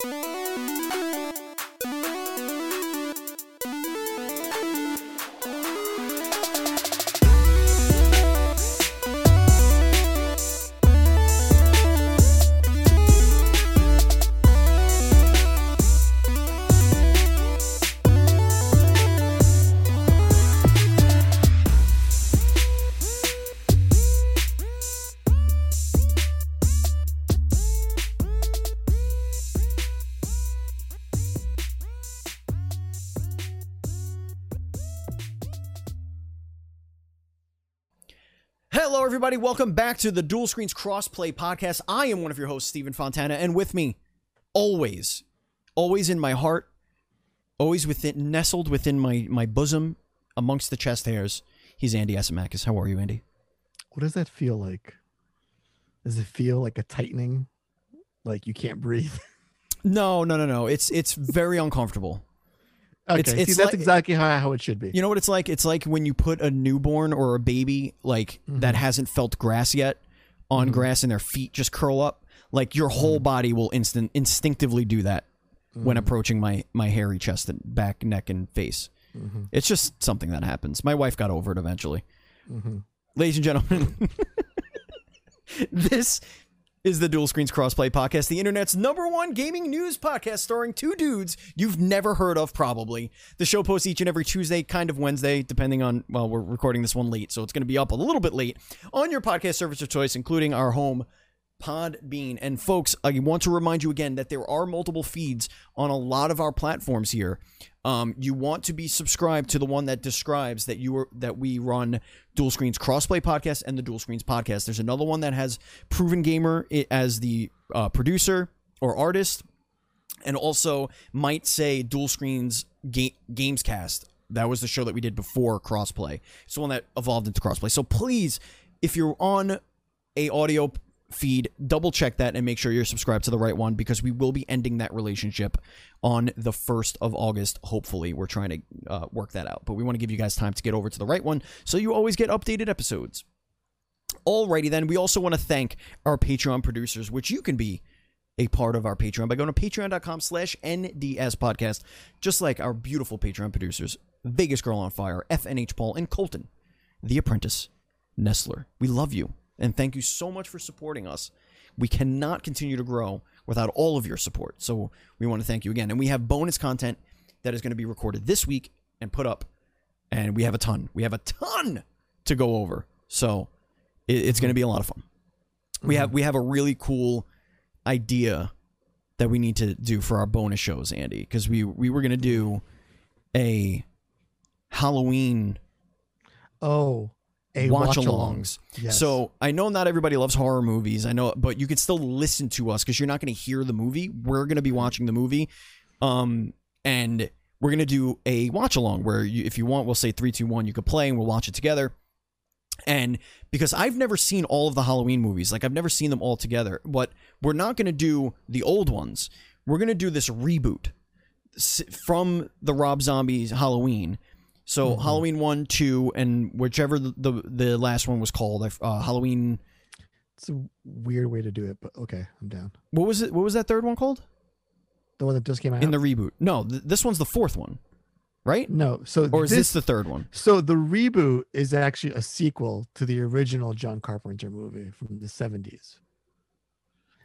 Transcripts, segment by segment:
Hello, everybody. Welcome back to the Dual Screens Crossplay Podcast. I am one of your hosts, Stephen Fontana, and with me, always, always in my heart, always within, nestled within my my bosom, amongst the chest hairs, he's Andy Asimakis. How are you, Andy? What does that feel like? Does it feel like a tightening? Like you can't breathe? No, no, no, no. It's it's very uncomfortable. Okay, It's- see, that's like- exactly how, how it should be. You know what it's like? It's like when you put a newborn or a baby like that Mhm. hasn't felt grass yet on Mhm. grass and their feet just curl up. Like your whole body will instant instinctively do that when Mhm, approaching my my hairy chest and back, neck, and face. mhm, It's just something that happens. My wife got over it eventually. mhm. Ladies and gentlemen, this is the Dual Screens Crossplay Podcast, the internet's number one gaming news podcast starring two dudes you've never heard of, probably. The show posts each and every Tuesday, kind of Wednesday, depending on, well, we're recording this one late, so it's going to be up a little bit late on your podcast service of choice, including our home Podbean. And folks, I want to remind you again that there are multiple feeds on a lot of our platforms here. Um, you want to be subscribed to the one that describes that you are that we run Dual Screens Crossplay Podcast and the Dual Screens Podcast. There's another one that has Proven Gamer as the uh, producer or artist, and also might say Dual Screens Ga- Gamescast. That was the show that we did before Crossplay. It's the one that evolved into Crossplay. So please, if you're on a audio feed, double check that and make sure you're subscribed to the right one because we will be ending that relationship on the 1st of August. Hopefully, we're trying to uh, work that out, but we want to give you guys time to get over to the right one so you always get updated episodes. Alrighty, then, we also want to thank our Patreon producers, which you can be a part of our Patreon by going to patreon.com slash NDS podcast, just like our beautiful Patreon producers, Vegas Girl on Fire, FNH Paul, and Colton, the apprentice, Nestler. We love you, and thank you so much for supporting us. We cannot continue to grow without all of your support, so we want to thank you again. And we have bonus content that is going to be recorded this week and put up, and we have a ton. We have a ton to go over, so it's going to be a lot of fun. We mm-hmm. have we have a really cool idea that we need to do for our bonus shows, Andy, because we we were gonna do a Halloween Oh, a watch alongs. Yes. So I know not everybody loves horror movies. I know, but you can still listen to us because you're not going to hear the movie. We're going to be watching the movie, um, and we're going to do a watch along where you, if you want, we'll say three, two, one. You could play and we'll watch it together. And because I've never seen all of the Halloween movies, like I've never seen them all together, but we're not going to do the old ones. We're going to do this reboot from the Rob Zombies Halloween. So Mhm. Halloween one, two, and whichever the, the the last one was called, uh, Halloween. it's a weird way to do it, but okay, I'm down. What was it? What was that third one called The one that just came out. in the reboot? No, th- this one's the fourth one, right? no, so Or is this, the third one? so the reboot is actually a sequel to the original John Carpenter movie from the 70s.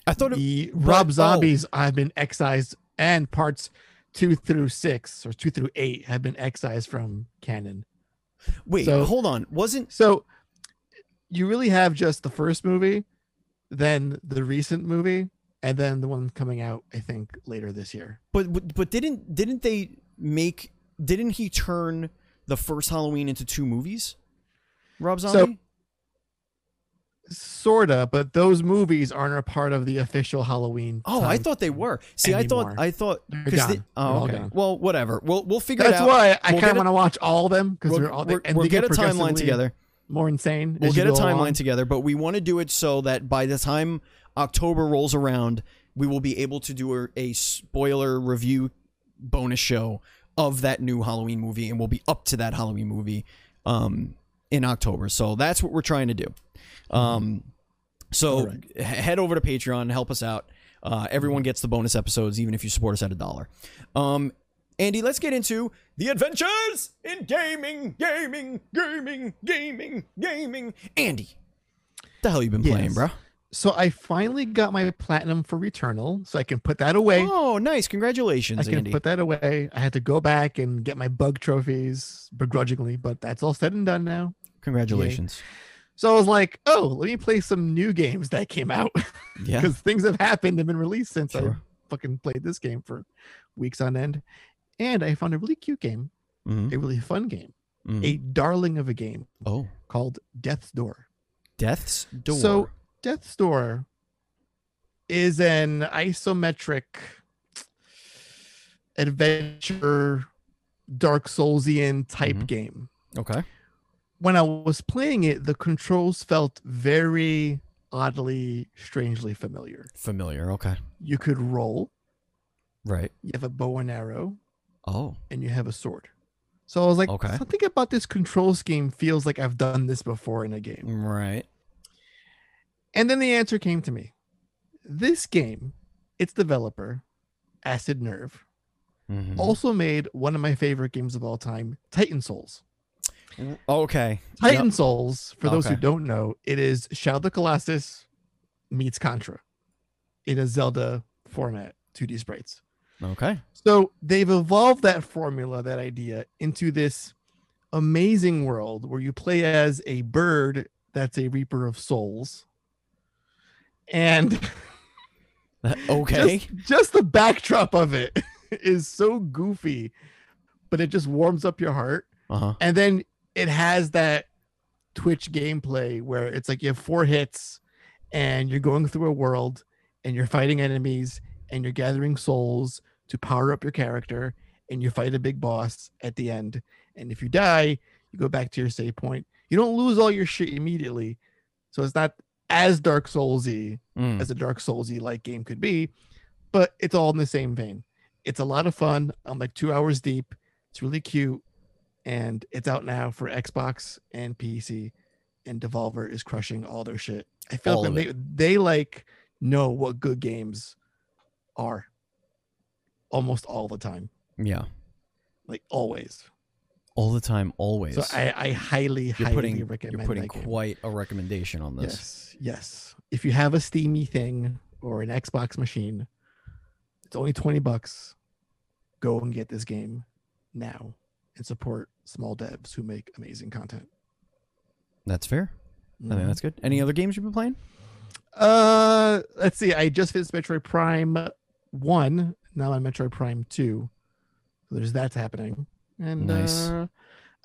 I thought it, the but- Rob oh. Zombies have been excised, and parts two through six or two through eight have been excised from canon. wait, so- hold on. Wasn't So you really have just the first movie, then the recent movie, and then the one coming out, I think, later this year. but but didn't didn't they make? Didn't he turn the first Halloween into two movies? Rob So- Zombie. Sorta, but those movies aren't a part of the official Halloween. oh, I thought they were. See, I thought. I thought They're 'cause gone. they- oh, okay. Well, whatever. We'll we'll figure it That's out. why I We'll kind of want to watch all of them because We'll, they're all and we'll they get a timeline together. More insane. We'll get a timeline along. together, but we want to do it so that by the time October rolls around, we will be able to do a, a spoiler review bonus show of that new Halloween movie, and we'll be up to that Halloween movie um, in October. So that's what we're trying to do. Um, so Alright. he- head over to Patreon, help us out. Uh, everyone gets the bonus episodes, even if you support us at a dollar. Um, Andy, let's get into the adventures in gaming, gaming, gaming, gaming, gaming. Andy, the hell you been playing, Yes. bro? So I finally got my platinum for Returnal, so I can put that away. Oh, nice! Congratulations, I can Andy. put that away. I had to go back and get my bug trophies begrudgingly, but that's all said and done now. Congratulations. So I was like, oh, let me play some new games that came out Yeah. because things have happened and been released since I fucking played this game for weeks on end. And I found a really cute game, Mhm, a really fun game, mhm. a darling of a game Oh, called Death's Door. Death's Door. So Death's Door is an isometric adventure Dark Soulsian type Mhm. game. okay. When I was playing it, the controls felt very oddly, strangely familiar. Familiar. Okay. You could roll, Right. you have a bow and arrow, Oh. and you have a sword. So I was like, Okay. something about this control scheme feels like I've done this before in a game. Right. And then the answer came to me. This game, its developer, Acid Nerve, Mhm. also made one of my favorite games of all time, Titan Souls. Okay. Titan Souls, for those who don't know, it is Shadow of the Colossus meets Contra in a Zelda format, 2D sprites. Okay. So they've evolved that formula, that idea, into this amazing world where you play as a bird that's a reaper of souls. And Okay. just, just the backdrop of it is so goofy, but it just warms up your heart. Uh huh. And then it has that Twitch gameplay where it's like you have four hits and you're going through a world and you're fighting enemies and you're gathering souls to power up your character and you fight a big boss at the end. And if you die, you go back to your save point. You don't lose all your shit immediately. So it's not as Dark Soulsy Mm. as a Dark Soulsy like game could be, but it's all in the same vein. It's a lot of fun. I'm like two hours deep. It's really cute, and it's out now for Xbox and PC. And Devolver is crushing all their shit. I feel All like they they like know what good games are almost all the time, Yeah. like always. All the time, always. So I, I highly, you're highly putting recommend you're putting game. quite a recommendation on this. Yes, yes. If you have a Steamy thing or an Xbox machine, it's only 20 bucks. Go and get this game now and support small devs who make amazing content. That's fair. I think Mhm. that's good. Any other games you've been playing? Uh, let's see. I just finished Metroid Prime 1. Now I'm Metroid Prime 2. So there's that's happening. And Nice. uh,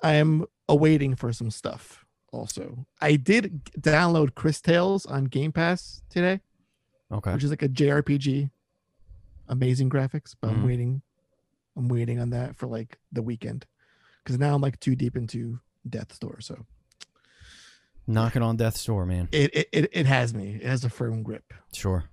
I'm awaiting for some stuff also. I did download Cris Tales on Game Pass today. Okay. which is like a JRPG. Amazing graphics, but Mhm. I'm waiting. I'm waiting on that for like the weekend because now I'm like too deep into Death's Door. So Knocking on death's door, man. it it it, it has me. It has a firm grip. Sure.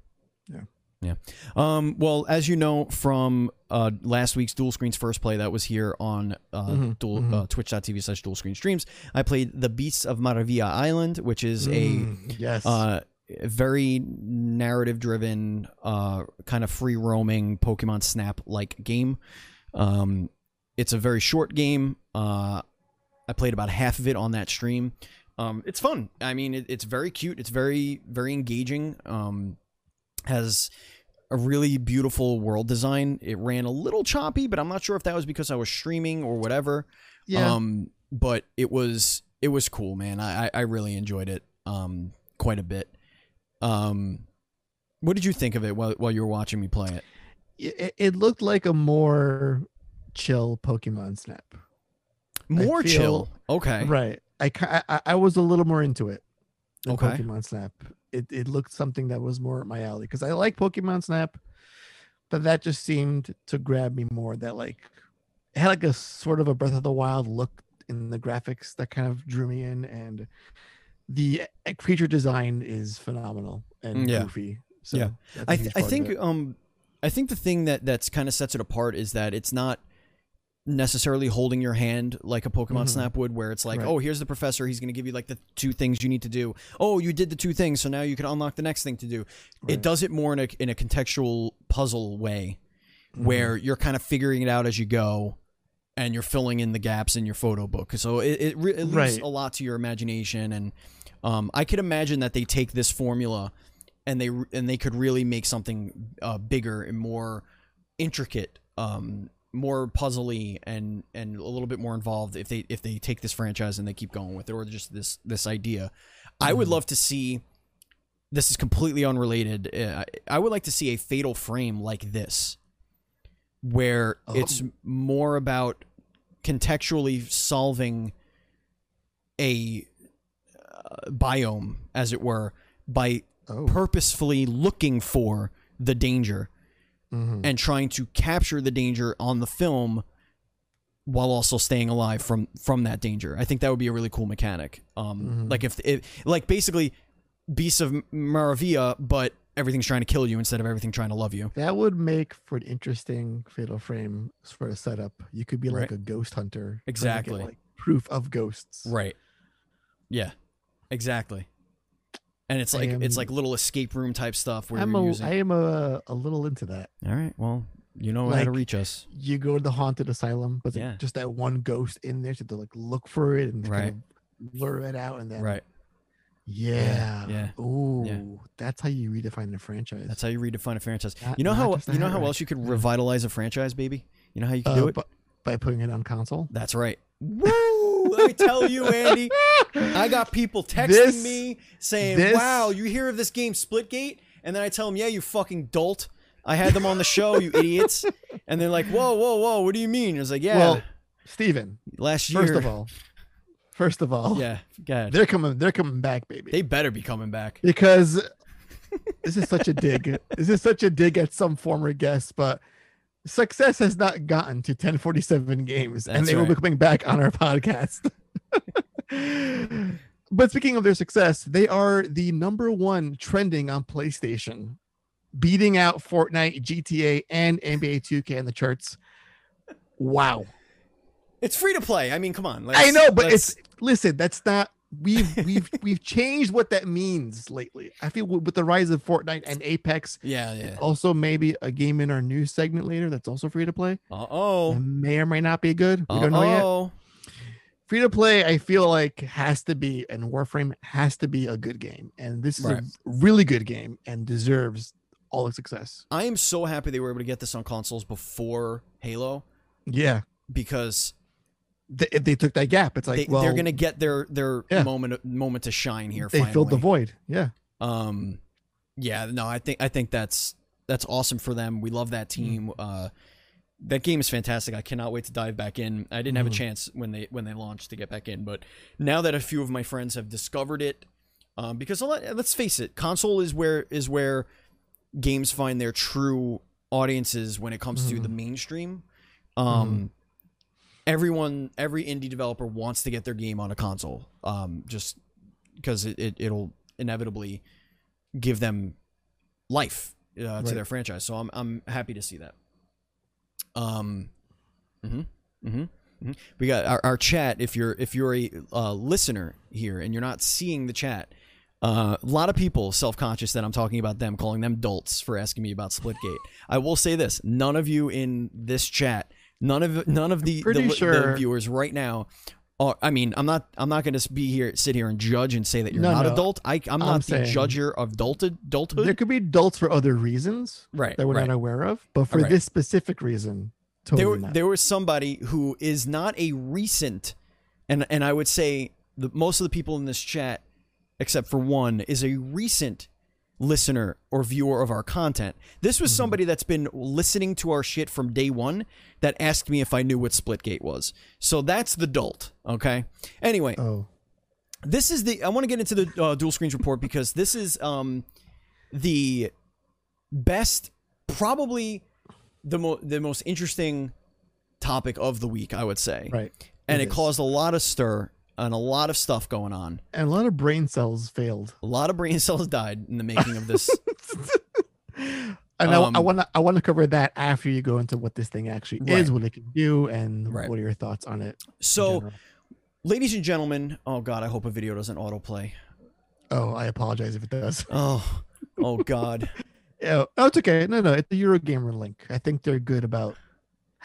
Yeah. Yeah. Um, well, as you know from uh, last week's Dual Screens First Play that was here on uh, Mhm, dual, mhm. uh, twitch.tv slash dual screen streams, I played The Beasts of Maravilla Island, which is a Mm, yes. uh, very narrative driven, uh, kind of free roaming Pokemon Snap like game. Um, it's a very short game. Uh, I played about half of it on that stream. Um, it's fun. I mean, it, it's very cute. It's very, very engaging. Um, has a really beautiful world design. It ran a little choppy, but I'm not sure if that was because I was streaming or whatever. yeah. Um, but it was it was cool, man. I I, really enjoyed it. Um, quite a bit. Um, what did you think of it while while you were watching me play it? it, it looked like a more chill Pokemon Snap. More feel- chill. Okay. Right. I, I I was a little more into it. Okay. Pokemon Snap. It it looked something that was more up my alley because I like Pokemon Snap, but that just seemed to grab me more. That like it had like a sort of a Breath of the Wild look in the graphics that kind of drew me in, and the uh, creature design is phenomenal and Yeah. goofy. So Yeah. I th- I think um I think the thing that that's kind of sets it apart is that it's not necessarily holding your hand like a Pokemon Mhm. Snap would, where it's like, Right. oh, here's the professor. He's going to give you like the two things you need to do. Oh, you did the two things, so now you can unlock the next thing to do. It does it more in a in a contextual puzzle way, Mhm. where you're kind of figuring it out as you go. And you're filling in the gaps in your photo book, so it it, re- it leaves Right. a lot to your imagination. And um, I could imagine that they take this formula, and they and they could really make something uh, bigger and more intricate, um, more puzzly, and and a little bit more involved if they if they take this franchise and they keep going with it, or just this this idea. I would Mhm. love to see. This is completely unrelated. uh, I would like to see a fatal frame like this, where Oh. it's more about contextually solving a uh, biome, as it were, by Oh. purposefully looking for the danger Mhm. and trying to capture the danger on the film while also staying alive from from that danger. I think that would be a really cool mechanic. Um, Mhm. like if it, like basically Beasts of Maravilla, but everything's trying to kill you instead of everything trying to love you. That would make for an interesting fatal frame sort of setup. You could be like Right. a ghost hunter. Exactly. like proof of ghosts. Right. Yeah. Exactly. And it's like it's like little escape room type stuff where I'm a, using. I am a, a little into that. All right. Well, you know how to reach us. You go to the haunted asylum, but Yeah. yeah. just that one ghost in there, so to like look for it and Right. kind of lure it out, and then Right. yeah, yeah, Ooh, yeah. that's how you redefine the franchise. That's how you redefine a franchise. Not- You know how you know how rack. else you could revitalize a franchise, baby. You know how you can uh, do it. by putting it on console. That's right. Let me tell you, Andy. I got people texting This- me saying, this- "Wow, you hear of this game Splitgate?" And then I tell them, "Yeah, you fucking dolt. I had them on the show, you idiots." And they're like, "Whoa, whoa, whoa! What do you mean?" I was like, "Yeah, Well, Steven, last year." first of all, first of all, yeah, go ahead. they're coming. They're coming back, baby. They better be coming back. because this is such a dig. This is such a dig at some former guests, but success has not gotten to 1047 Games, and That's they will be coming back on our podcast. but speaking of their success, they are the number one trending on PlayStation, beating out Fortnite, GTA, and NBA 2K in the charts. Wow. It's free to play. I mean, come on. I know, but it's listen. That's not we've we've we've changed what that means lately. I feel with the rise of Fortnite and Apex, yeah, yeah. also maybe a game in our news segment later that's also free to play. Uh oh. may or may not be good. We Uh don't know yet. Free to play, I feel like has to be, and Warframe has to be a good game, and this is Right. a really good game and deserves all the success. I am so happy they were able to get this on consoles before Halo Yeah, because they, they took that gap. It's like they, well, they're gonna get their their Yeah. moment moment to shine here. they filled the void. Yeah, Um, yeah, no, I think I think that's that's awesome for them. We love that Mm-hmm. team. Uh, that game is fantastic. I cannot wait to dive back in. I didn't have a Mhm. chance when they when they launched to get back in, but now that a few of my friends have discovered it, um, because a lot, let's face it, console is where is where games find their true audiences when it comes to Mhm. the mainstream. Um, everyone, every indie developer wants to get their game on a console, um, just because it, it it'll inevitably give them life uh, to Right. their franchise. So I'm I'm happy to see that. Um, hmm hmm hmm we got our, our chat. If you're if you're a uh, listener here and you're not seeing the chat, uh, a lot of people self conscious that I'm talking about them, calling them dolts for asking me about Splitgate. I will say this: none of you in this chat, none of none of the the, li- the viewers right now. Are, I mean, I'm not. I'm not going to be here, sit here, and judge and say that you're No, not no. adult. I, I'm not I'm the saying- judge here of adulted, adulthood. there could be adults for other reasons right, that we're right. not aware of, but for Right. this specific reason, totally there, not. there was somebody who is not a recent, and and I would say the most of the people in this chat, except for one, is a recent listener or viewer of our content. This was Mhm. somebody that's been listening to our shit from day one that asked me if I knew what Splitgate was. So that's the dolt. Okay. Anyway, oh, this is the I want to get into the uh, dual screens report because this is um the best probably the mo- the most interesting topic of the week I would say. right. And it caused a lot of stir and a lot of stuff going on. and a lot of brain cells failed. A lot of brain cells died in the making of this. And I- I Um, want to I want to cover that after you go into what this thing actually Right. is, what it can do, and Right. what are your thoughts on it. So, ladies and gentlemen, oh god, I hope a video doesn't autoplay. oh, I apologize if it does. Oh, oh god. Yeah, oh, it's okay. No, no, it's the Eurogamer link. I think they're good about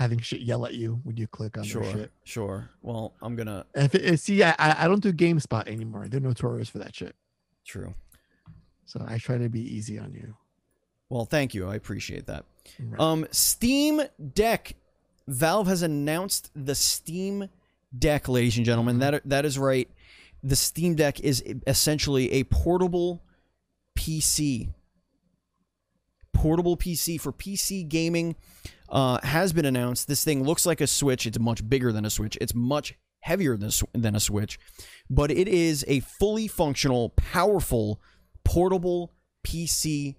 having shit yell at you when you click on sure, shit. sure. Well, I'm gonna. If it, see, I I don't do GameSpot anymore. They're notorious for that shit. True. So I try to be easy on you. Well, thank you. I appreciate that. Right. Um, Steam Deck. Valve has announced the Steam Deck, ladies and gentlemen. That that is right. The Steam Deck is essentially a portable PC. Portable PC for PC gaming uh, has been announced. This thing looks like a Switch. It's much bigger than a Switch. It's much heavier than a, than a Switch, but it is a fully functional, powerful, portable PC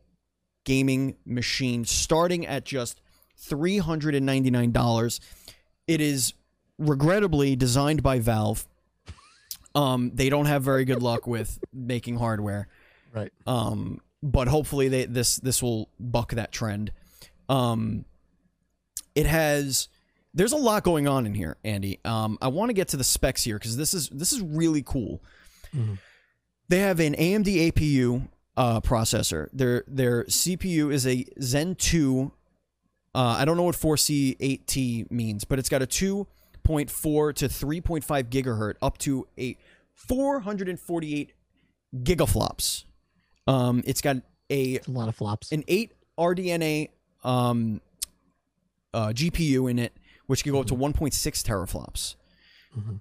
gaming machine starting at just $399. It is regrettably designed by Valve. Um, they don't have very good luck with making hardware. right. Um, but hopefully they this this will buck that trend. Um, it has there's a lot going on in here, Andy. Um, I want to get to the specs here because this is this is really cool. Mhm. They have an AMD APU uh, processor. Their their CPU is a Zen two. Uh, I don't know what 4C8T means, but it's got a 2.4 to 3.5 gigahertz up to a 448 gigaflops. Um, it's got a a lot of flops. an eight RDNA um, uh, GPU in it, which can go up to 1.6 teraflops. Mhm.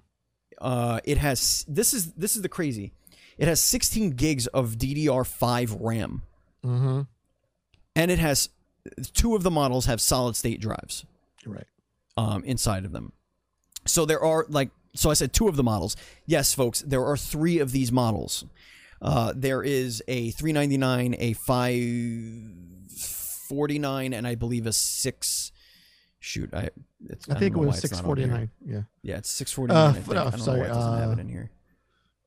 Uh, it has this is this is the crazy. It has 16 gigs of DDR5 RAM, Mm-hmm. and it has two of the models have solid state drives Right. um, inside of them. So there are like so I said two of the models. Yes, folks, there are three of these models. Uh, there is a 399, a 549, and I believe a six. Shoot, I it's, I don't think it was six forty nine. Yeah. Yeah, it's 649. Uh, I, f- think. no, I don't know sorry, why it doesn't have it uh, in here.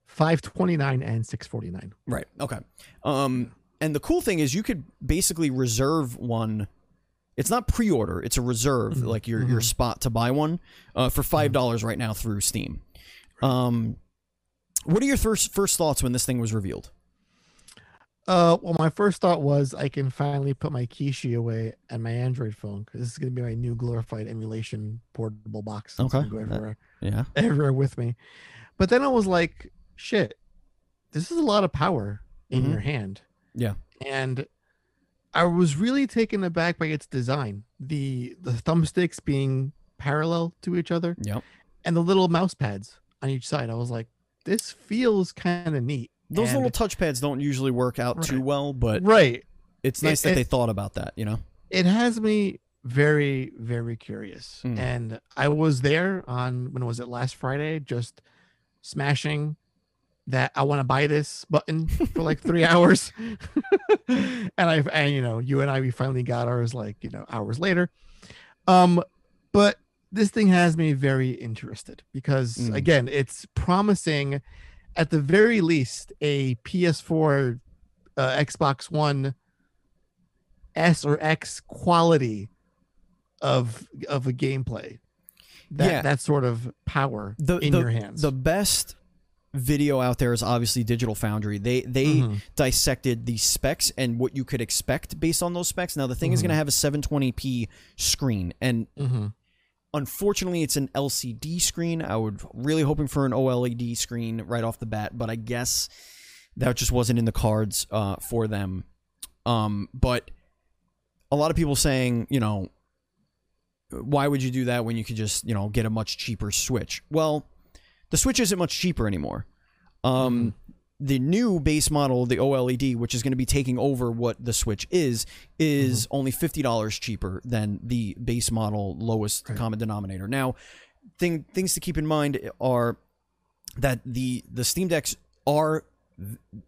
Five twenty nine and six forty nine. Right. Okay. Um, and the cool thing is you could basically reserve one. It's not pre-order; it's a reserve, Mhm, like your your mhm. spot to buy one, uh, for five dollars right now through Steam. Um, what are your first first thoughts when this thing was revealed? Uh, well, my first thought was I can finally put my Kishi away and my Android phone because this is gonna be my new glorified emulation portable box. Okay, go that- everywhere, Yeah. everywhere with me. But then I was like, shit, this is a lot of power in Mhm. your hand. Yeah. And I was really taken aback by its design. The the thumbsticks being parallel to each other Yep. and the little mouse pads on each side. I was like, this feels kind of neat. Those And- little touchpads don't usually work out too well, but right. it's It- nice that it- they thought about that. You know. it has me very very curious Mm. and i was there on when was it last friday just smashing that i want to buy this button for like three hours and i and you know you and i we finally got ours like you know hours later um but this thing has me very interested because Mm. again it's promising at the very least a ps4 uh, xbox one S or X quality of of a gameplay. That Yeah. that sort of power The in the, your hands. the best video out there is obviously Digital Foundry. They they Mhm. dissected the specs and what you could expect based on those specs. Now the thing is Mhm. going to have a 720p screen, and Mhm. Unfortunately, it's an LCD screen. I would really hoping for an OLED screen right off the bat, but I guess that just wasn't in the cards uh, for them. Um, but a lot of people saying, you know, why would you do that when you could just, you know, get a much cheaper Switch? Well, the Switch isn't much cheaper anymore. Um, The new base model, the OLED, which is going to be taking over what the Switch is, is only fifty dollars cheaper than the base model lowest Right. common denominator. Now, thing things to keep in mind are that the the Steam Decks are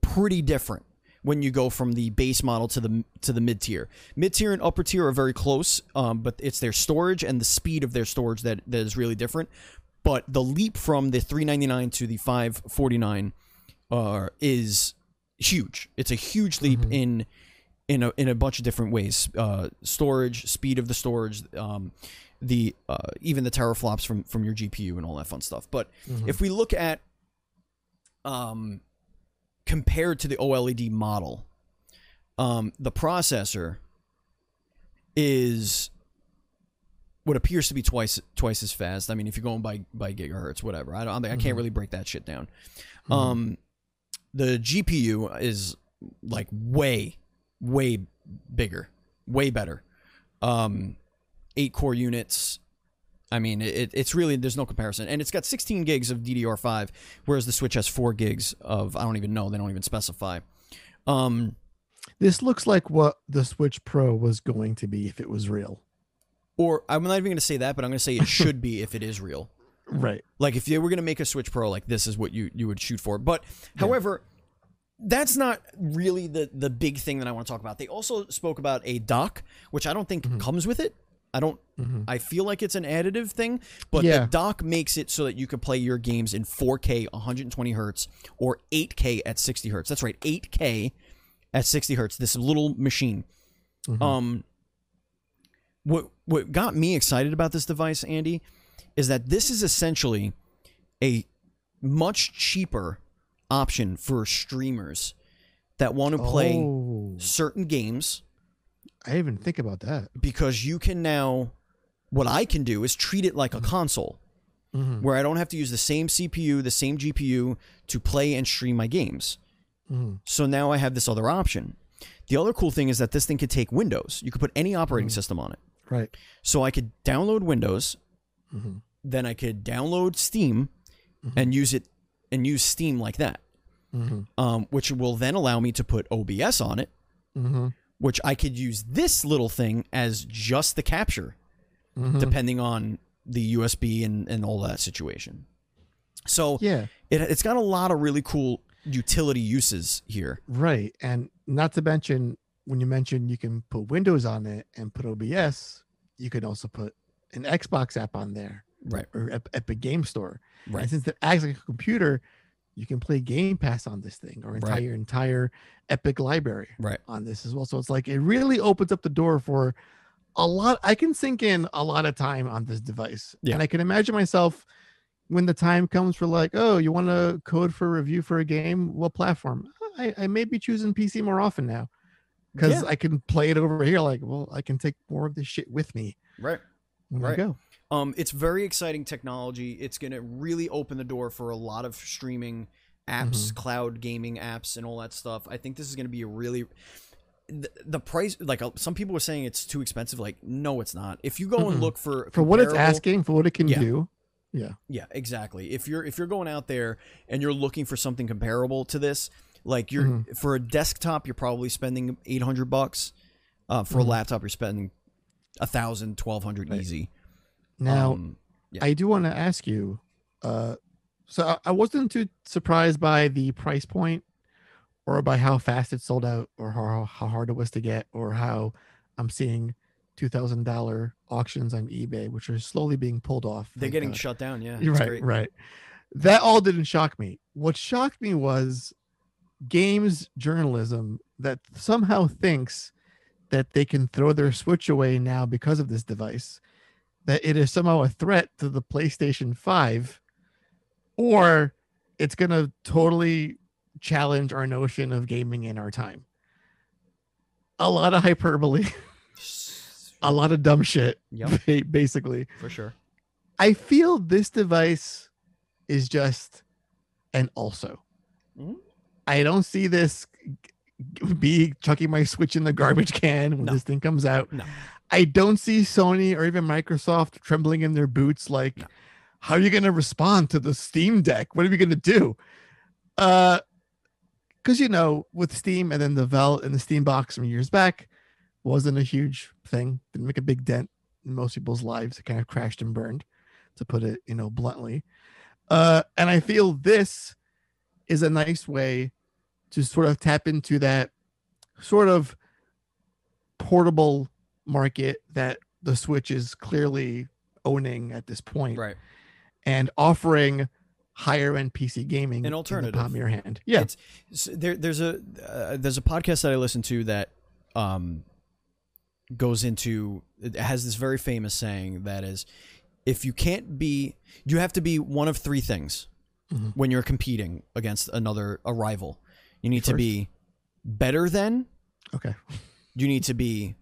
pretty different when you go from the base model to the to the mid tier. Mid tier and upper tier are very close, um, but it's their storage and the speed of their storage that that is really different. But the leap from the 399 to the 549 uh, is huge. It's a huge leap Mhm. in in a in a bunch of different ways. Uh, storage, speed of the storage, um, the uh, even the teraflops from from your GPU and all that fun stuff. But Mhm. if we look at um compared to the OLED model, um, the processor is what appears to be twice twice as fast. I mean, if you're going by by gigahertz, whatever. I don't. I can't Mhm. really break that shit down. Mhm. Um, the GPU is like way, way bigger, way better. Um, eight core units. I mean, it, it's really there's no comparison, and it's got 16 gigs of DDR5, whereas the Switch has four gigs of I don't even know. They don't even specify. Um, this looks like what the Switch Pro was going to be if it was real. or I'm not even going to say that, but I'm going to say it should be if it is real. Right. Like if you were going to make a Switch Pro, like this is what you you would shoot for. But however, that's not really the the big thing that I want to talk about. They also spoke about a dock, which I don't think Mhm. comes with it. I don't. Mhm. I feel like it's an additive thing, but Yeah. the dock makes it so that you can play your games in 4K, 120 hertz, or 8K at 60 hertz. That's right, 8K at 60 hertz. This little machine. Mhm. Um, what what got me excited about this device, Andy, is that this is essentially a much cheaper option for streamers that want to play Oh, certain games I didn't even think about that. because you can now what I can do is treat it like a console Mhm. where I don't have to use the same CPU, the same GPU to play and stream my games. Mhm. So now I have this other option. The other cool thing is that this thing could take Windows. You could put any operating system on it. Right. So I could download Windows, Mhm. then I could download Steam and use it and use Steam like that, Mhm. um, which will then allow me to put OBS on it, Mhm. which I could use this little thing as just the capture, Mhm. depending on the USB and, and all that situation. So Yeah. it, it's got a lot of really cool utility uses here. Right. And not to mention, when you mentioned you can put Windows on it and put OBS, you can also put an Xbox app on there Right. or Ep- Epic Game Store. Right. And since it acts like a computer, you can play Game Pass on this thing or Right. entire entire Epic library Right. on this as well. So it's like it really opens up the door for a lot. I can sink in a lot of time on this device. Yeah. And I can imagine myself when the time comes for like, oh, you want to code for review for a game? What platform? I, I may be choosing PC more often now because Yeah. I can play it over here. Like, well, I can take more of this shit with me Right. I Right. go. Um, it's very exciting technology. It's going to really open the door for a lot of streaming apps, cloud gaming apps, and all that stuff. I think this is going to be a really the, the price. Like uh, some people were saying, it's too expensive. Like, no, it's not. If you go and Mm-mm. look for For what it's asking, for what it can Yeah. do. Yeah. yeah, exactly. If you're if you're going out there and you're looking for something comparable to this, like you're Mm-hmm. for a desktop, you're probably spending eight hundred bucks. Uh, for a laptop, you're spending a thousand, twelve hundred Right. easy. Now, Um, yeah. I do want to ask you. Uh, so I, I wasn't too surprised by the price point, or by how fast it sold out, or how how hard it was to get, or how I'm seeing two thousand dollar auctions on eBay, which are slowly being pulled off. they're getting God. shut down. Yeah, right, great. right. That all didn't shock me. What shocked me was games journalism that somehow thinks that they can throw their Switch away now because of this device, that it is somehow a threat to the PlayStation 5, or it's going to totally challenge our notion of gaming in our time. A lot of hyperbole, a lot of dumb shit, Yep, basically. for sure. I feel this device is just an also. Mhm. I don't see this be chucking my Switch in the garbage can when No. this thing comes out. No. I don't see Sony or even Microsoft trembling in their boots like, No. how are you going to respond to the Steam Deck? What are we going to do? Uh, because you know, with Steam and then the Vel and the Steam box from years back wasn't a huge thing. Didn't make a big dent in most people's lives. It kind of crashed and burned, to put it, you know, bluntly. Uh, and I feel this is a nice way to sort of tap into that sort of portable market that the Switch is clearly owning at this point Right. and offering higher end PC gaming An in the alternative. palm of your hand. Yeah. It's, there, there's a uh, there's a podcast that I listen to that um goes into it has this very famous saying that is if you can't be you have to be one of three things Mhm. when you're competing against another a rival. You need to be better than, Okay. you need to be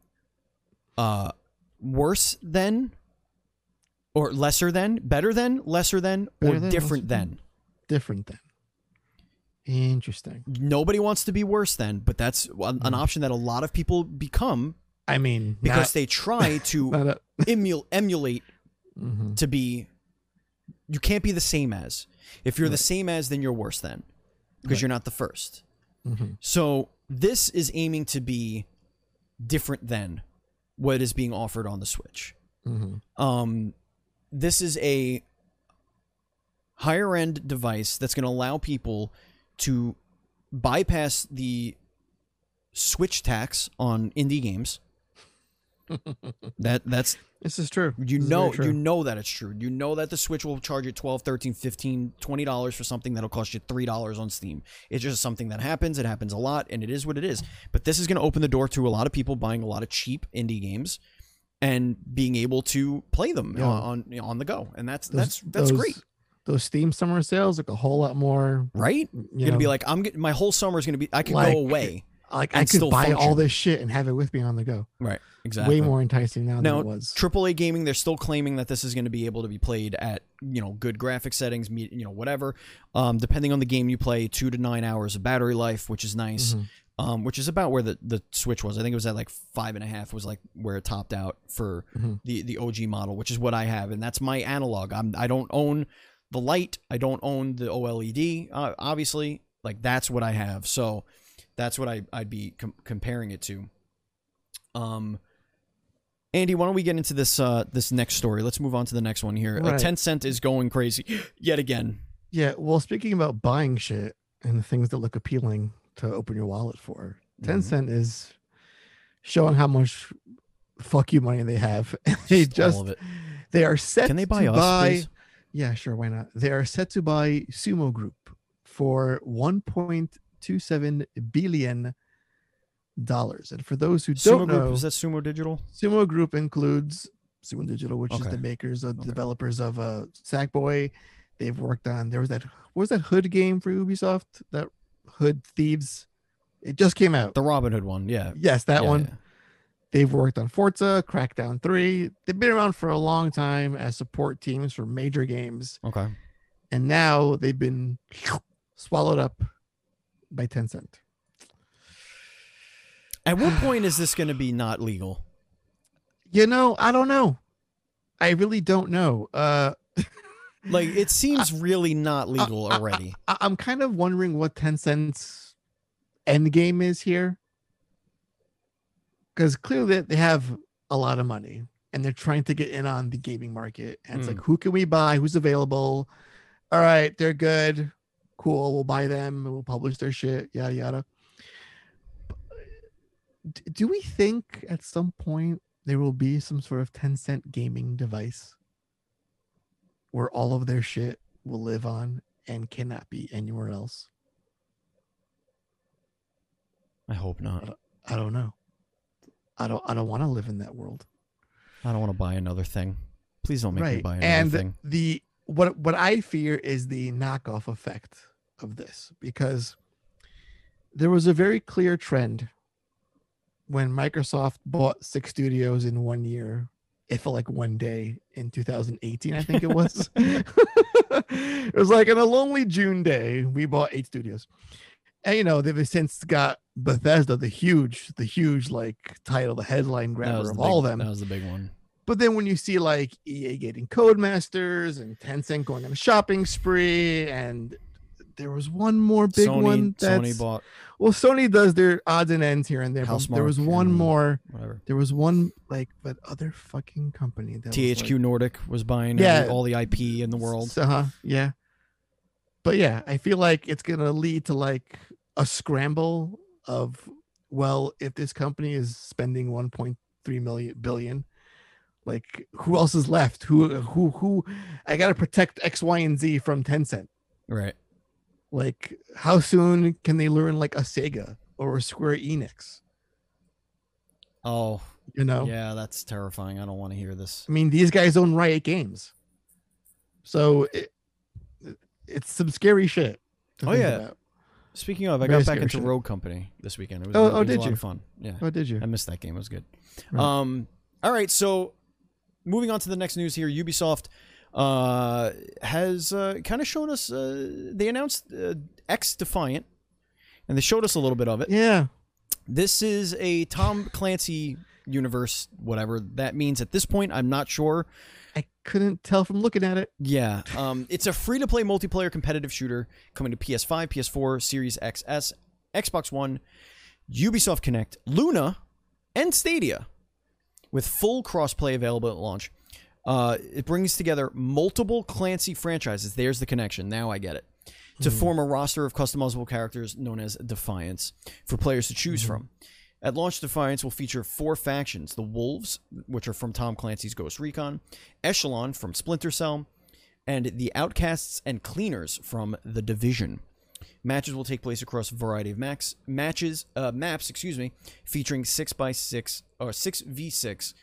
uh worse than or lesser than, better than, lesser than, Better or than, different than. than. Different than. Interesting. Nobody wants to be worse than, but that's an, Mhm. option that a lot of people become I mean, because they try to not, not a, emul- emulate Mhm. to be you can't be the same as if you're the same as then you're worse than because Right. you're not the first Mhm. so this is aiming to be different than what is being offered on the switch Mhm. um this is a higher end device that's going to allow people to bypass the switch tax on indie games that that's This is true. you This know true. you know that it's true you know that the switch will charge you 12 13 15 20 dollars for something that'll cost you three dollars on steam it's just something that happens it happens a lot and it is what it is but this is going to open the door to a lot of people buying a lot of cheap indie games and being able to play them Yeah. on on, on the go and that's Those- that's that's those- great Those Steam summer sales look a whole lot more. right You you're gonna know, be like i'm my whole summer is gonna be i can Like, go away like I could buy all this shit and have it with me on the go. right exactly Way more enticing now, Now, than it was. No. AAA gaming, they're still claiming that this is going to be able to be played at you know good graphic settings, you know whatever. Um, depending on the game you play, two to nine hours of battery life, which is nice. Mhm. Um, which is about where the, the Switch was. I think it was at like five and a half was like where it topped out for Mhm. the the OG model, which is what I have, and that's my analog. I'm I don't own the light. I don't own the OLED. Uh, obviously, like that's what I have. So that's what I I'd be com- comparing it to. Um. Andy, why don't we get into this uh this next story? Let's move on to the next one here. Uh, Right. Tencent is going crazy yet again. Yeah. Well, speaking about buying shit and the things that look appealing to open your wallet for, Mhm. Tencent is showing how much fuck you money they have. they Just just all of it. they are set Can they buy to us, buy please? Yeah, sure. Why not? They are set to buy Sumo Group for 1.27 billion dollars. And for those who Sumo don't Group know, is that Sumo Digital? Sumo Group includes Sumo Digital, which is the makers of the Okay. developers of uh, Sackboy. They've worked on there was that what was that Hood game for Ubisoft? That Hood Thieves. It just came out. The Robin Hood one, yeah. yes, that Yeah, one. yeah. They've worked on Forza, Crackdown 3. They've been around for a long time as support teams for major games. Okay. And now they've been swallowed up by Tencent. At what point is this going to be not legal? You know, I don't know. I really don't know. Uh Like it seems really not legal I- I- already. I- I'm kind of wondering what Tencent's end game is here. Because clearly they have a lot of money and they're trying to get in on the gaming market. And it's Hmm. like, who can we buy? Who's available? All right, they're good. Cool. We'll buy them. and We'll publish their shit. Yada, yada. Do we think at some point there will be some sort of Tencent gaming device where all of their shit will live on and cannot be anywhere else? I hope not. I don't know. I don't I don't want to live in that world. I don't want to buy another thing. Please don't make me right. buy another And thing. the what what I fear is the knockoff effect of this because there was a very clear trend when Microsoft bought six studios in one year. It felt like one day in 2018, I think it was. it was like on a lonely June day, we bought eight studios. And you know, they've since got Bethesda, the huge, the huge like title, the headline grabber of the all big- them. That was the big one. But then when you see like EA getting Codemasters and Tencent going on a shopping spree, and there was one more big Sony, one that's Sony bought well, Sony does their odds and ends here and there. But there was one more. whatever. There was one like but other fucking company that THQ Nordic was buying Yeah. all the IP in the world. Uh huh. Yeah. But yeah, I feel like it's gonna lead to like a scramble of well, if this company is spending 1.3 million billion, like who else is left? Who who who? I gotta protect X, Y, and Z from Tencent. Right. Like, how soon can they learn like a Sega or a Square Enix? Oh, You know, yeah, that's terrifying. I don't want to hear this. I mean, these guys own Riot Games, so it, it's some scary shit. Oh, yeah. about. Speaking of, I Very got back into shit. Rogue Company this weekend. It was, Oh, it oh, did a lot you? fun. Yeah, Oh, did you? I missed that game. It was good. Right. Um, all right, so moving on to the next news here, Ubisoft uh, has uh, kind of shown us. Uh, they announced uh, XDefiant, and they showed us a little bit of it. Yeah. This is a Tom Clancy universe, whatever that means at this point. I'm not sure. I couldn't tell from looking at it. Yeah, um, it's a free-to-play multiplayer competitive shooter coming to PS5, PS4, Series XS, Xbox One, Ubisoft Connect, Luna, and Stadia, with full cross-play available at launch. Uh, it brings together multiple Clancy franchises. There's the connection. Now I get it. To form a roster of customizable characters known as Defiance for players to choose from. At launch, Defiance will feature four factions the Wolves, which are from Tom Clancy's Ghost Recon, Echelon from Splinter Cell, and the Outcasts and Cleaners from The Division. Matches will take place across a variety of max matches uh, maps, excuse me, featuring six by six or six v six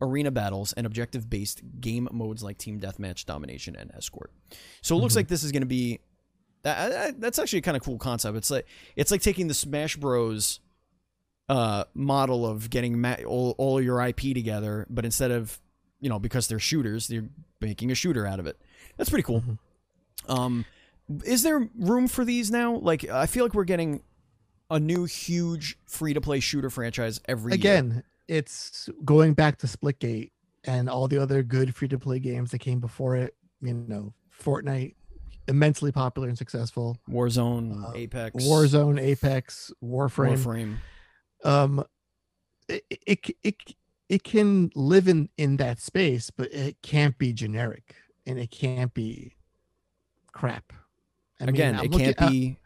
arena battles and objective based game modes like team deathmatch, domination, and escort. So it looks like this is going to be that, that- that's actually a kind of cool concept. It's like it's like taking the Smash Bros. Uh, model of getting ma- all, all your IP together, but instead of you know because they're shooters, they're making a shooter out of it. That's pretty cool. Um, is there room for these now? Like, I feel like we're getting a new huge free to play shooter franchise every year. Again, it's going back to Splitgate and all the other good free to play games that came before it. You know, Fortnite, immensely popular and successful. Warzone, Uh, Apex, Warzone, Apex, Warframe. Warframe. Um, it, it it it can live in in that space, but it can't be generic and it can't be crap. I Again, I'm it looking- can't be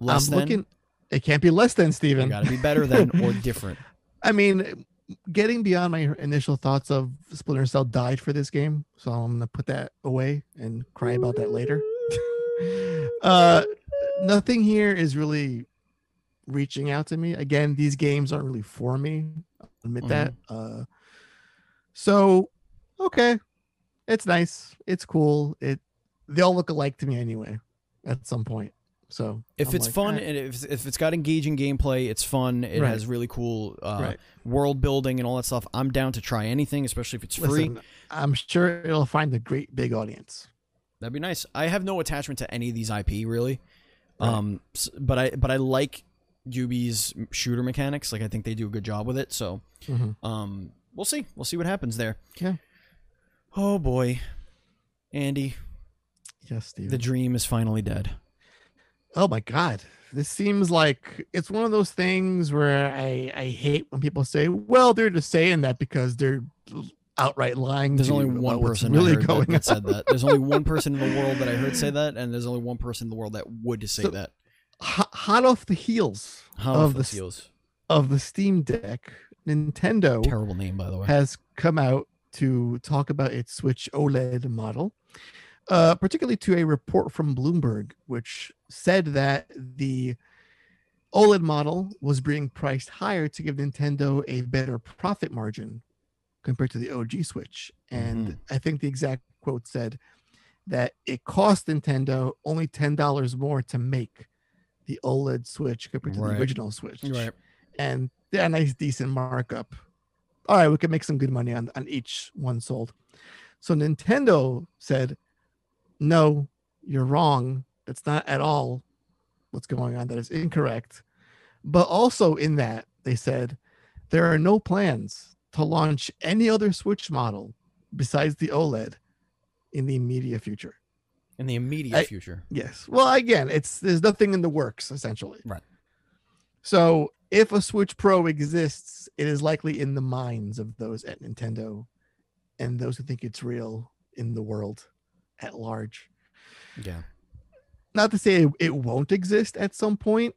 I'm less than. looking. It can't be less than Steven. got to be better than or different. I mean, getting beyond my initial thoughts of Splinter Cell died for this game, so I'm gonna put that away and cry about that later. uh, nothing here is really reaching out to me. Again, these games aren't really for me. I'll admit that. Uh, so okay, it's nice. It's cool. It they all look alike to me anyway. At some point, so If I'm it's like, fun "Eh." and if, if it's got engaging gameplay, it's fun. It Right. has really cool uh, Right. world building and all that stuff. I'm down to try anything, especially if it's free. I'm sure it'll find a great big audience. That'd be nice. I have no attachment to any of these IP really, Right. um, but I but I like Ubi's shooter mechanics. Like I think they do a good job with it. So Mhm. um, we'll see. We'll see what happens there. Yeah. Oh boy, Andy, Yes, Steve. the dream is finally dead. oh my god this seems like it's one of those things where i i hate when people say well they're just saying that because they're outright lying There's only one person really going that, that said that. There's only one person in the world that I heard say that, and there's only one person in the world that would say So- that. hot, off the heels Hot of the the heels. of the steam deck nintendo Terrible name, by the way. has come out to talk about its switch oled model uh, particularly to a report from bloomberg which said that the oled model was being priced higher to give nintendo a better profit margin compared to the og switch and Mhm. i think the exact quote said that it cost nintendo only $10 more to make the oled switch compared to Right. the original switch Right. and they're a nice decent markup. All right, we can make some good money on, on each one sold. So Nintendo said, No, you're wrong. That's not at all what's going on. That is incorrect. But also in that, they said there are no plans to launch any other Switch model besides the OLED in the immediate future. In the immediate I- future. Yes. Well, again, it's there's nothing in the works essentially. Right. So if a Switch Pro exists, it is likely in the minds of those at Nintendo and those who think it's real in the world at large. Yeah. Not to say it, it won't exist at some point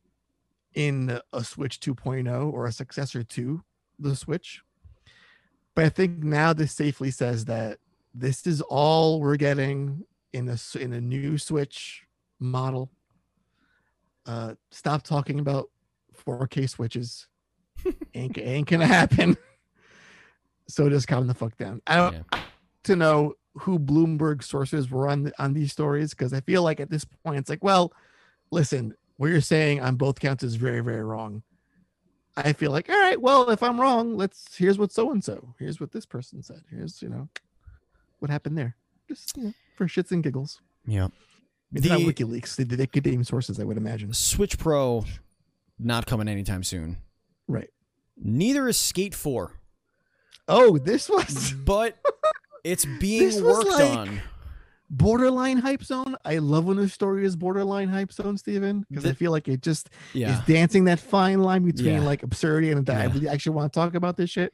in a Switch 2.0 or a successor to the Switch. But I think now this safely says that this is all we're getting in a in a new Switch model. Uh, stop talking about 4K switches. ain't, ain't gonna happen. So just calm the fuck down. I don't Yeah. to know who Bloomberg sources were on on these stories because I feel like at this point it's like, well, listen, what you're saying on both counts is very very wrong. I feel like, all right, well, if I'm wrong, let's here's what so and so, here's what this person said, here's you know what happened there, just you know, for shits and giggles. Yeah. It's not The- WikiLeaks. They, they could name sources, I would imagine. Switch Pro, not coming anytime soon. Right. Neither is Skate 4, Oh, this was but it's being worked like- on. borderline hype zone. I love when a story is borderline hype zone, Steven, because I feel like it just Yeah. is dancing that fine line between Yeah. like absurdity and I Yeah. really actually want to talk about this shit.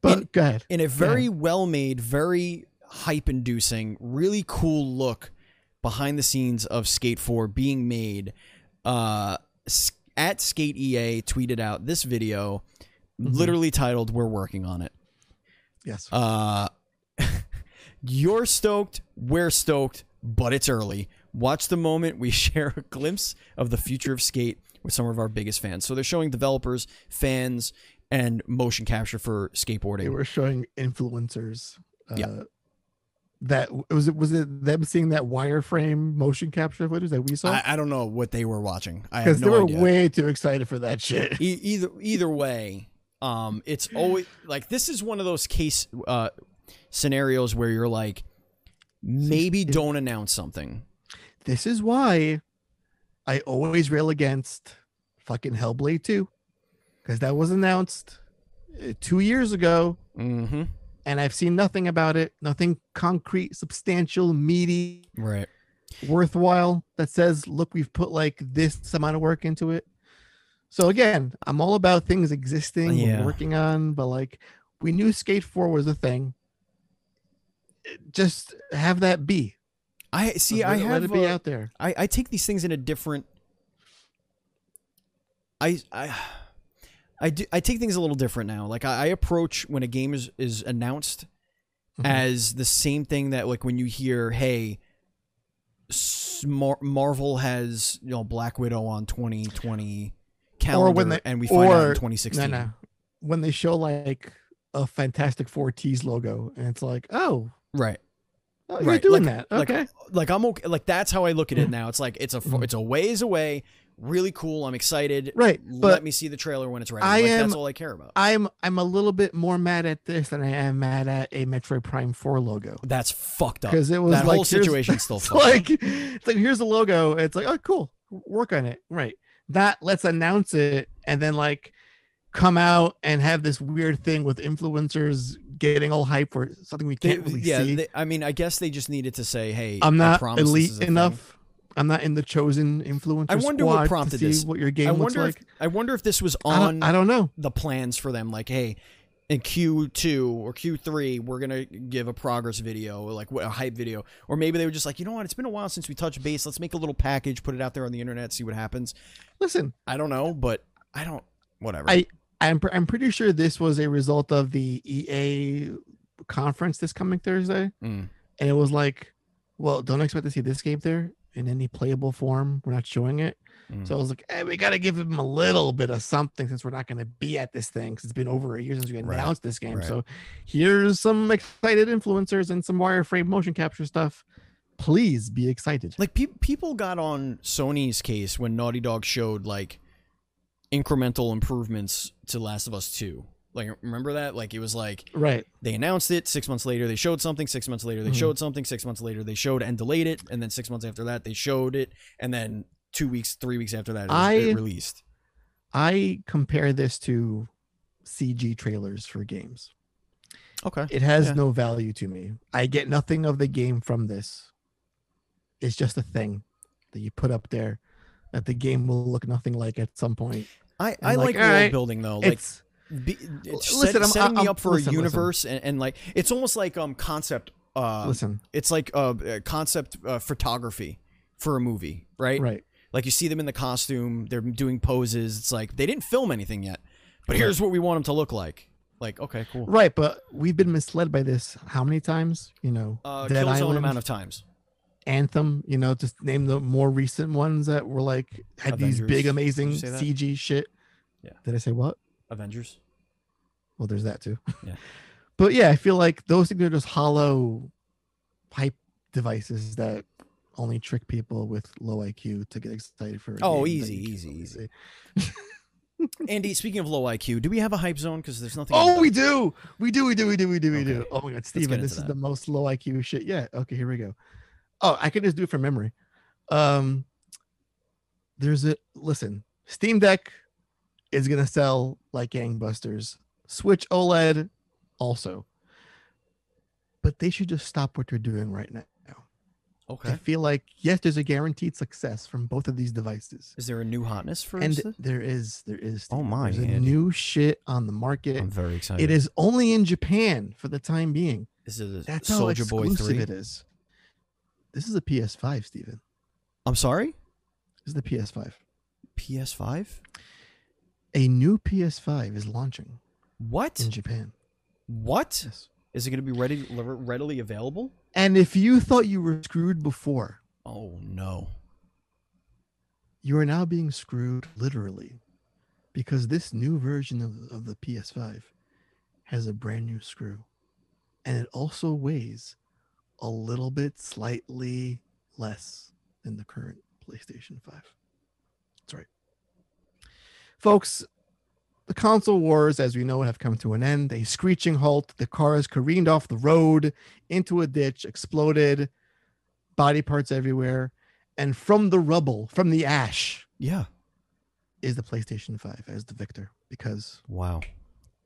But In- go ahead. in a very well made, very hype inducing, really cool look behind the scenes of Skate 4 being made. Uh, at Skate EA tweeted out this video, Mhm. literally titled "We're working on it." Yes. Uh, you're stoked, we're stoked, but it's early. Watch the moment we share a glimpse of the future of skate with some of our biggest fans. So they're showing developers, fans, and motion capture for skateboarding. they were showing influencers. Uh, Yeah. That was it. Was it them seeing that wireframe motion capture footage that we saw? I, I don't know what they were watching. I Because no they were idea. way too excited for that shit. E- either either way, um, it's always like this is one of those case uh, scenarios where you're like, maybe don't announce something. This is why I always rail against fucking Hellblade 2 because that was announced uh, two years ago Mm-hmm. and I've seen nothing about it, nothing concrete, substantial, meaty, Right. worthwhile that says, look, we've put like this amount of work into it. So again, I'm all about things existing, Yeah. working on, but like we knew Skate 4 was a thing. Just have that be. I see. Let I it- let it be uh, out there. I, I take these things in a different. I I. I, do, I take things a little different now. Like I, I approach when a game is, is announced Mhm. as the same thing that like when you hear, hey, Smar- Marvel has you know Black Widow on 2020 calendar, when they- and we find out in 2016. No, no. When they show like a Fantastic Four tease logo, and it's like, oh, Right. oh you're Right, doing like- that. like- Okay. Like I'm okay. Like that's how I look at it Mhm. now. It's like it's a Mhm. it's a ways away. Really cool. I'm excited. right. Let me see the trailer when it's ready. I like, am- that's all I care about. I'm I'm a little bit more mad at this than I am mad at a Metroid Prime 4 logo. That's fucked up. Because it was That like whole situation's still fucked. like it's like here's the logo. It's like, oh cool. Work on it. Right. That let's announce it and then like come out and have this weird thing with influencers getting all hype for something we can't really yeah, see. they, I mean, I guess they just needed to say, "Hey, I'm I not elite a thing. enough. I'm not in the chosen influencer I wonder what prompted to this. what your I game looks wonder. like. If, I wonder if this was I don't, on I don't know. the plans for them. Like, hey, in Q two or Q three, we're gonna give a progress video, or like a hype video, or maybe they were just like, you know what? It's been a while since we touched base. Let's make a little package, put it out there on the internet, see what happens. Listen, I don't know, but I don't. Whatever. I- I'm pr- I'm pretty sure this was a result of the EA conference this coming Thursday, Mm. and it was like, well, don't expect to see this game there in any playable form. We're not showing it. Mm. So I was like, hey, we got to give them a little bit of something since we're not going to be at this thing. Cause it's been over a year since we Right, announced this game. right. So here's some excited influencers and some wireframe motion capture stuff. Please be excited. Like pe- people got on Sony's case when Naughty Dog showed like incremental improvements to Last of Us 2. Like remember that? Like it was like Right. they announced it, 6 months later they showed something, 6 months later they Mhm. showed something, 6 months later they showed and delayed it, and then 6 months after that they showed it, and then 2 weeks, 3 weeks after that it, was, I- it released. I compare this to CG trailers for games. Okay. It has Yeah. no value to me. I get nothing of the game from this. It's just a thing that you put up there that the game will look nothing like at some point. I, I'm like, like, world right, building though. Like it's be, it's Listen, set- I'm- setting me I'm- up for listen, a universe and, and like it's almost like um concept uh listen, it's like uh, uh concept uh, photography for a movie, right? right. Like you see them in the costume, they're doing poses. It's like they didn't film anything yet, but here's what we want them to look like. Like, okay, cool. Right, but we've been misled by this how many times? You know, Uh, Dead Killzone Island, amount of times. Anthem. You know, just name the more recent ones that were like had these big, amazing you say that? CG shit. Yeah. Did I say what? Avengers. Well, there's that too. Yeah. but yeah, I feel like those things are just hollow hype devices that only trick people with low IQ to get excited for. Oh, game easy, easy, easy. Andy, speaking of low IQ, do we have a hype zone? Because there's nothing. Oh, we do. We do. We do. We do. We do. We do. Okay. Oh my God, Steven, this is that. the most low IQ shit yet. Okay, here we go. Oh, I can just do it from memory. Um, there's a listen. Steam Deck is gonna sell like gangbusters. Switch OLED also, but they should just stop what they're doing right now. Okay. I feel like yes, there's a guaranteed success from both of these devices, Is there a new hotness for and this? there is there is Oh my, there's a new shit on the market. I'm very excited. It is only in Japan for the time being. Is it a That's how Soldier Boy three? it is. This is a PS5, Steven. I'm sorry. This is the PS5. PS5. A new PS5 is launching What? in Japan. What Yes. is it going to be ready, readily available? And if you thought you were screwed before, Oh no. you are now being screwed literally because this new version of, of the PS5 has a brand new screw. And it also weighs a little bit slightly less than the current PlayStation 5. That's right. Folks, the console wars, as we know, have come to an end. A screeching halt. The car cars careened off the road into a ditch, exploded, body parts everywhere. And from the rubble, from the ash, Yeah. is the PlayStation 5 as the victor because Wow.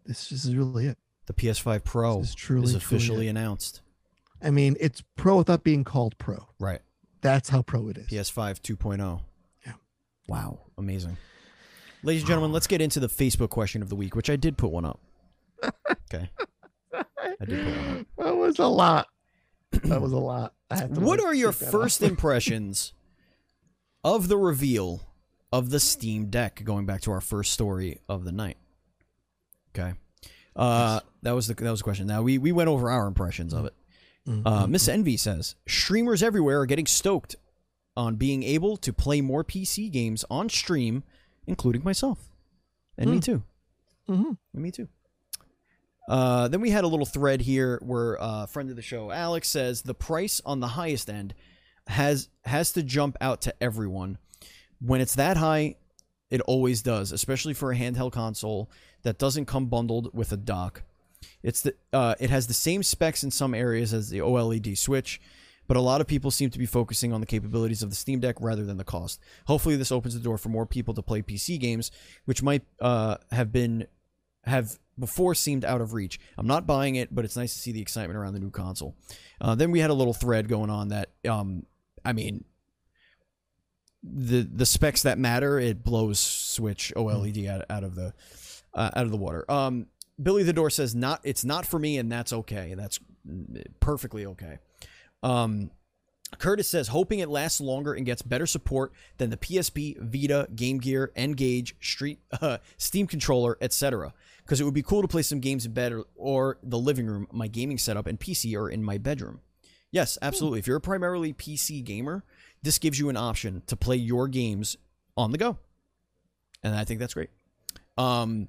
this, this is really it. The PS5 Pro is truly, is officially it. announced. I mean, it's pro without being called pro. Right. That's how pro it is. PS5 2.0. Yeah. Wow. Amazing. Ladies and gentlemen, let's get into the Facebook question of the week, which I did put one up. Okay. I did put one up. That was a lot. That was a lot. I had to, What are your first impressions of the reveal of the Steam Deck? Going back to our first story of the night. Okay, uh, that was the that was the question. Now we we went over our impressions of it. Mm, Uh, mm, Miss Envy says streamers everywhere are getting stoked on being able to play more PC games on stream, including myself, and me Hmm. too. mhm. And Me too. Uh, then we had a little thread here where uh, a friend of the show, Alex, says the price on the highest end has has to jump out to everyone. When it's that high, it always does, especially for a handheld console that doesn't come bundled with a dock. It's the uh, it has the same specs in some areas as the OLED Switch, but a lot of people seem to be focusing on the capabilities of the Steam Deck rather than the cost. Hopefully, this opens the door for more people to play PC games, which might uh, have been have before seemed out of reach. I'm not buying it, but it's nice to see the excitement around the new console. Uh, then we had a little thread going on that, um, I mean, the the specs that matter, it blows Switch OLED out, out of the uh, out of the water. Um, Billy the Door says not it's not for me, and that's okay. That's perfectly okay. Um, Curtis says, hoping it lasts longer and gets better support than the PSP, Vita, Game Gear, N-Gage, Street, uh, Steam controller, etc. Because it would be cool to play some games in bed or, or the living room, my gaming setup, and PC, or in my bedroom. Yes, absolutely. If you're a primarily PC gamer, this gives you an option to play your games on the go, and I think that's great. Um,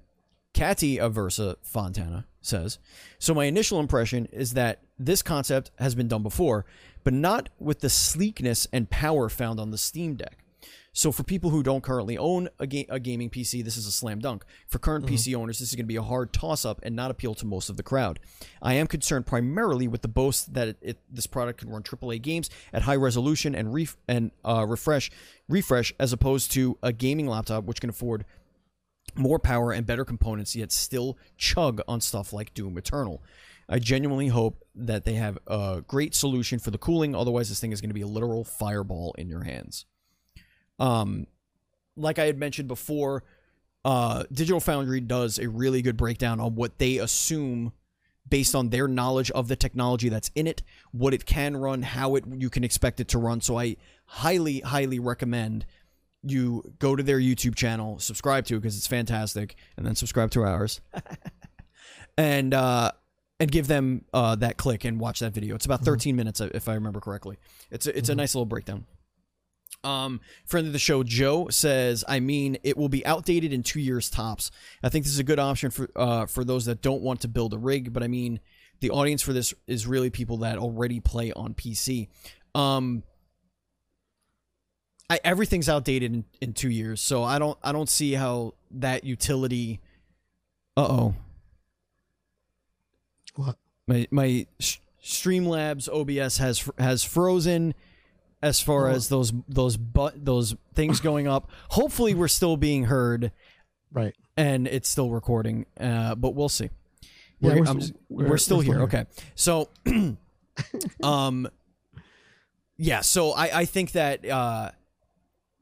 Catty Aversa Fontana says, So my initial impression is that this concept has been done before, but not with the sleekness and power found on the Steam Deck. So for people who don't currently own a, ga- a gaming PC, this is a slam dunk. For current PC owners, this is going to be a hard toss-up and not appeal to most of the crowd. I am concerned primarily with the boast that it, it, this product can run AAA games at high resolution and ref- and uh, refresh refresh as opposed to a gaming laptop which can afford more power and better components, yet still chug on stuff like Doom Eternal. I genuinely hope that they have a great solution for the cooling. Otherwise, this thing is going to be a literal fireball in your hands. Um, like I had mentioned before, uh, Digital Foundry does a really good breakdown on what they assume based on their knowledge of the technology that's in it, what it can run, how it you can expect it to run. So I highly, highly recommend you go to their YouTube channel, subscribe to it because it's fantastic, and then subscribe to ours, and uh, and give them uh, that click and watch that video. It's about 13 minutes if I remember correctly. It's a, it's a nice little breakdown. Um, friend of the show, Joe says, "I mean, it will be outdated in two years tops. I think this is a good option for uh, for those that don't want to build a rig, but I mean, the audience for this is really people that already play on PC. Um, I, everything's outdated in, in two years, so I don't I don't see how that utility. Uh oh, What? my my Streamlabs OBS has has frozen as far Oh. as those those but those things going up. Hopefully, we're still being heard Right. and it's still recording, uh, but we'll see. Yeah, We're, we're I'm s- s- we're- we're still here. here. Okay, so, um, yeah. So I I think that uh,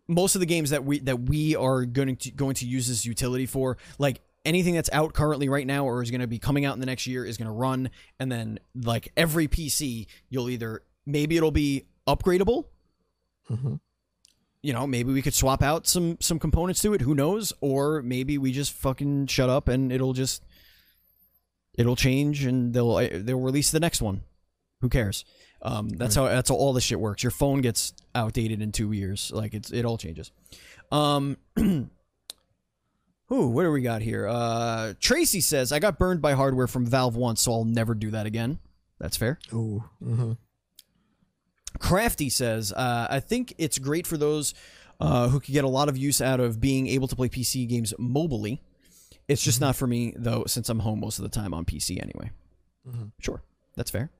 most of the games that we that we are going to going to use this utility for, like anything that's out currently right now or is going to be coming out in the next year, is going to run, and then like every PC, you'll either maybe it'll be upgradable. Mhm. You know, maybe we could swap out some some components to it. Who knows? Or maybe we just fucking shut up and it'll just it'll change and they'll uh, they'll release the next one. Who cares? Um, that's how that's how all this shit works. Your phone gets outdated in two years. Like it's it all changes. Um, Ooh, what do we got here? Uh, Tracy says I got burned by hardware from Valve once, so I'll never do that again. That's fair. Ooh. mhm. Crafty says, uh, I think it's great for those uh, who could get a lot of use out of being able to play PC games mobily. It's just not for me, though, since I'm home most of the time on PC anyway. Mhm. Sure, that's fair.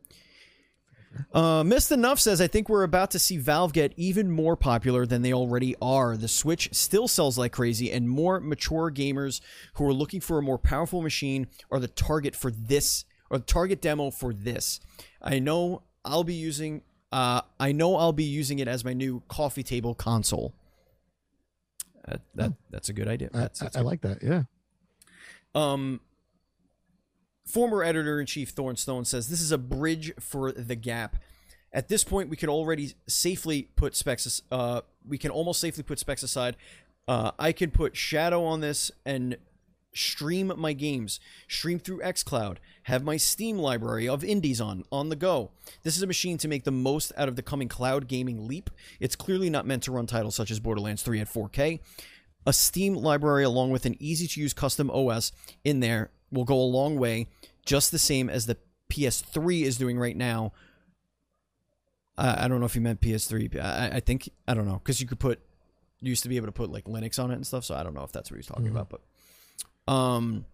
Uh, Missed Enough says, I think we're about to see Valve get even more popular than they already are. The Switch still sells like crazy, and more mature gamers who are looking for a more powerful machine are the target for this, or the target demo for this. I know I'll be using, uh, I know I'll be using it as my new coffee table console. Uh, that that's a good idea. I, That's, I, that's I like that. Yeah. um, former editor in chief Thornstone says this is a bridge for the gap. At this point, we can already safely put specs. Uh, we can almost safely put specs aside. Uh, I can put Shadow on this and stream my games, stream through XCloud, have my Steam library of indies on on the go. This is a machine to make the most out of the coming cloud gaming leap. It's clearly not meant to run titles such as Borderlands 3 at 4K. A Steam library along with an easy to use custom OS in there will go a long way, just the same as the PS3 is doing right now. I I don't know if you meant PS3. I, I think I don't know because you could put you used to be able to put like Linux on it and stuff. So I don't know if that's what he's talking Mhm. about. But um,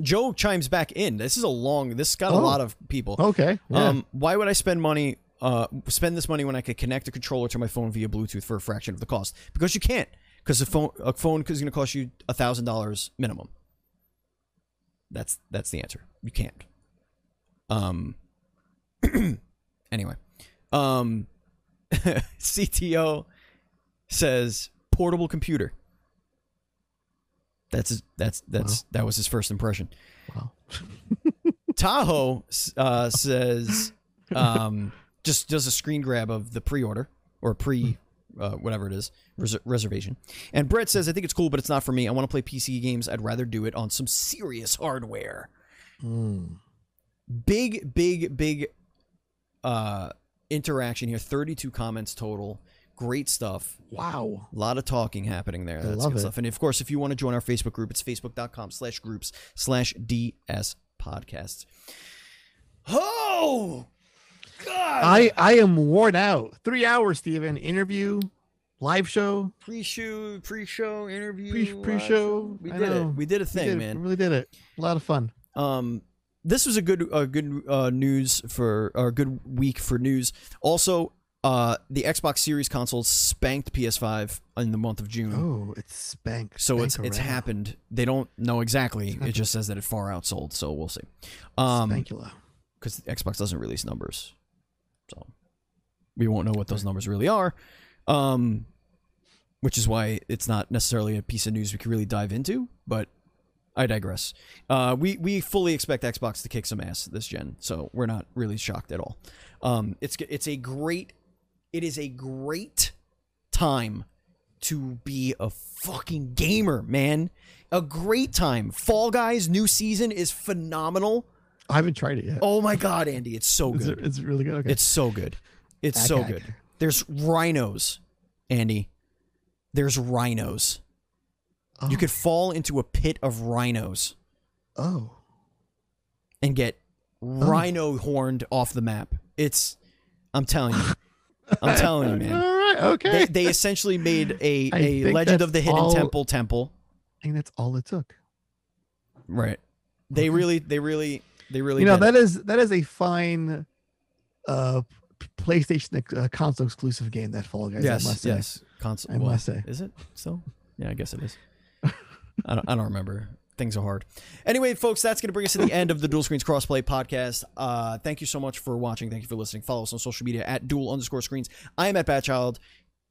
Joe chimes back in. This is a long. This got a Oh. lot of people. Okay. Yeah. Um, why would I spend money? Uh, spend this money when I could connect a controller to my phone via Bluetooth for a fraction of the cost? Because you can't. Because a phone a phone is going to cost you a thousand dollars minimum. That's that's the answer. You can't. Um. anyway, um, CTO says portable computer. That's his, that's that's that was his first impression. wow. Tahoe uh, says um, just does a screen grab of the pre-order or pre uh, whatever it is res- reservation. And Brett says I think it's cool, but it's not for me. I want to play PC games. I'd rather do it on some serious hardware. Mm. Big, big, big uh, interaction here. Thirty-two comments total. Great stuff. Wow. A lot of talking happening there. That's love good it. stuff. And of course, if you want to join our Facebook group, it's facebook.com slash groups slash DS podcasts. Oh God. I I am worn out. Three hours, Steven. Interview, live show. pre-show pre-show interview pre- pre-show. We did it. We did a We thing, did- man. Really did it. A lot of fun. Um, this was a good, uh, good uh, news for or good week for news. Also, uh, the Xbox Series console spanked PS5 in the month of June. Oh, it's spanked. So it's spank it's around. happened. They don't know exactly. It just says that it far outsold. So we'll see. Um, Spankula. because Xbox doesn't release numbers, so we won't know what those numbers really are. Um, which is why it's not necessarily a piece of news we can really dive into. But I digress. Uh, we we fully expect Xbox to kick some ass this gen, so we're not really shocked at all. Um, it's it's a great, it is a great time to be a fucking gamer, man. A great time. Fall Guys new season is phenomenal. I haven't tried it yet. Oh my god, Andy, it's so good. it, it's really good. Okay. It's so good. It's That so guy. good. There's rhinos. Andy, there's rhinos. Oh. You could fall into a pit of rhinos Oh. and get rhino horned off the map. It's, I'm telling you, I'm telling you, man. All right. Okay. They, they essentially made a, think Legend of the Hidden all- Temple temple. I think that's all it took. Right. They Okay. really, they really, they really. you know did it. that is that is a fine uh PlayStation uh, console exclusive game that Fall Guys. Yes, yes. Console. I well, must say. Is it still? Yeah, I guess it is. I don't, I don't remember. Things are hard. Anyway, folks, that's going to bring us to the end of the Dual Screens Crossplay podcast. Uh, thank you so much for watching. Thank you for listening. Follow us on social media at dual underscore screens. I am at Batchild.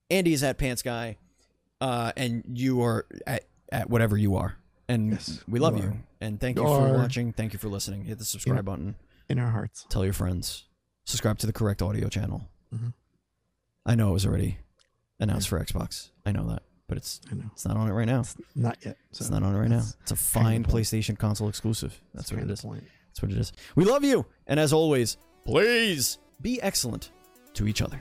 Andy is at Pants Guy. Uh, and you are at, at whatever you are. And Yes, we love you you. And thank you You for watching. Thank you for listening. Hit the subscribe Yeah. button. in our hearts. Tell your friends. Subscribe to the correct audio channel. Mhm. I know it was already announced for Xbox. I know that, but it's it's not on it right now. It's not yet. So It's not on it right now. It's a fine. PlayStation console exclusive. That's what kind it is. point. That's what it is. We love you, and as always, please be excellent to each other.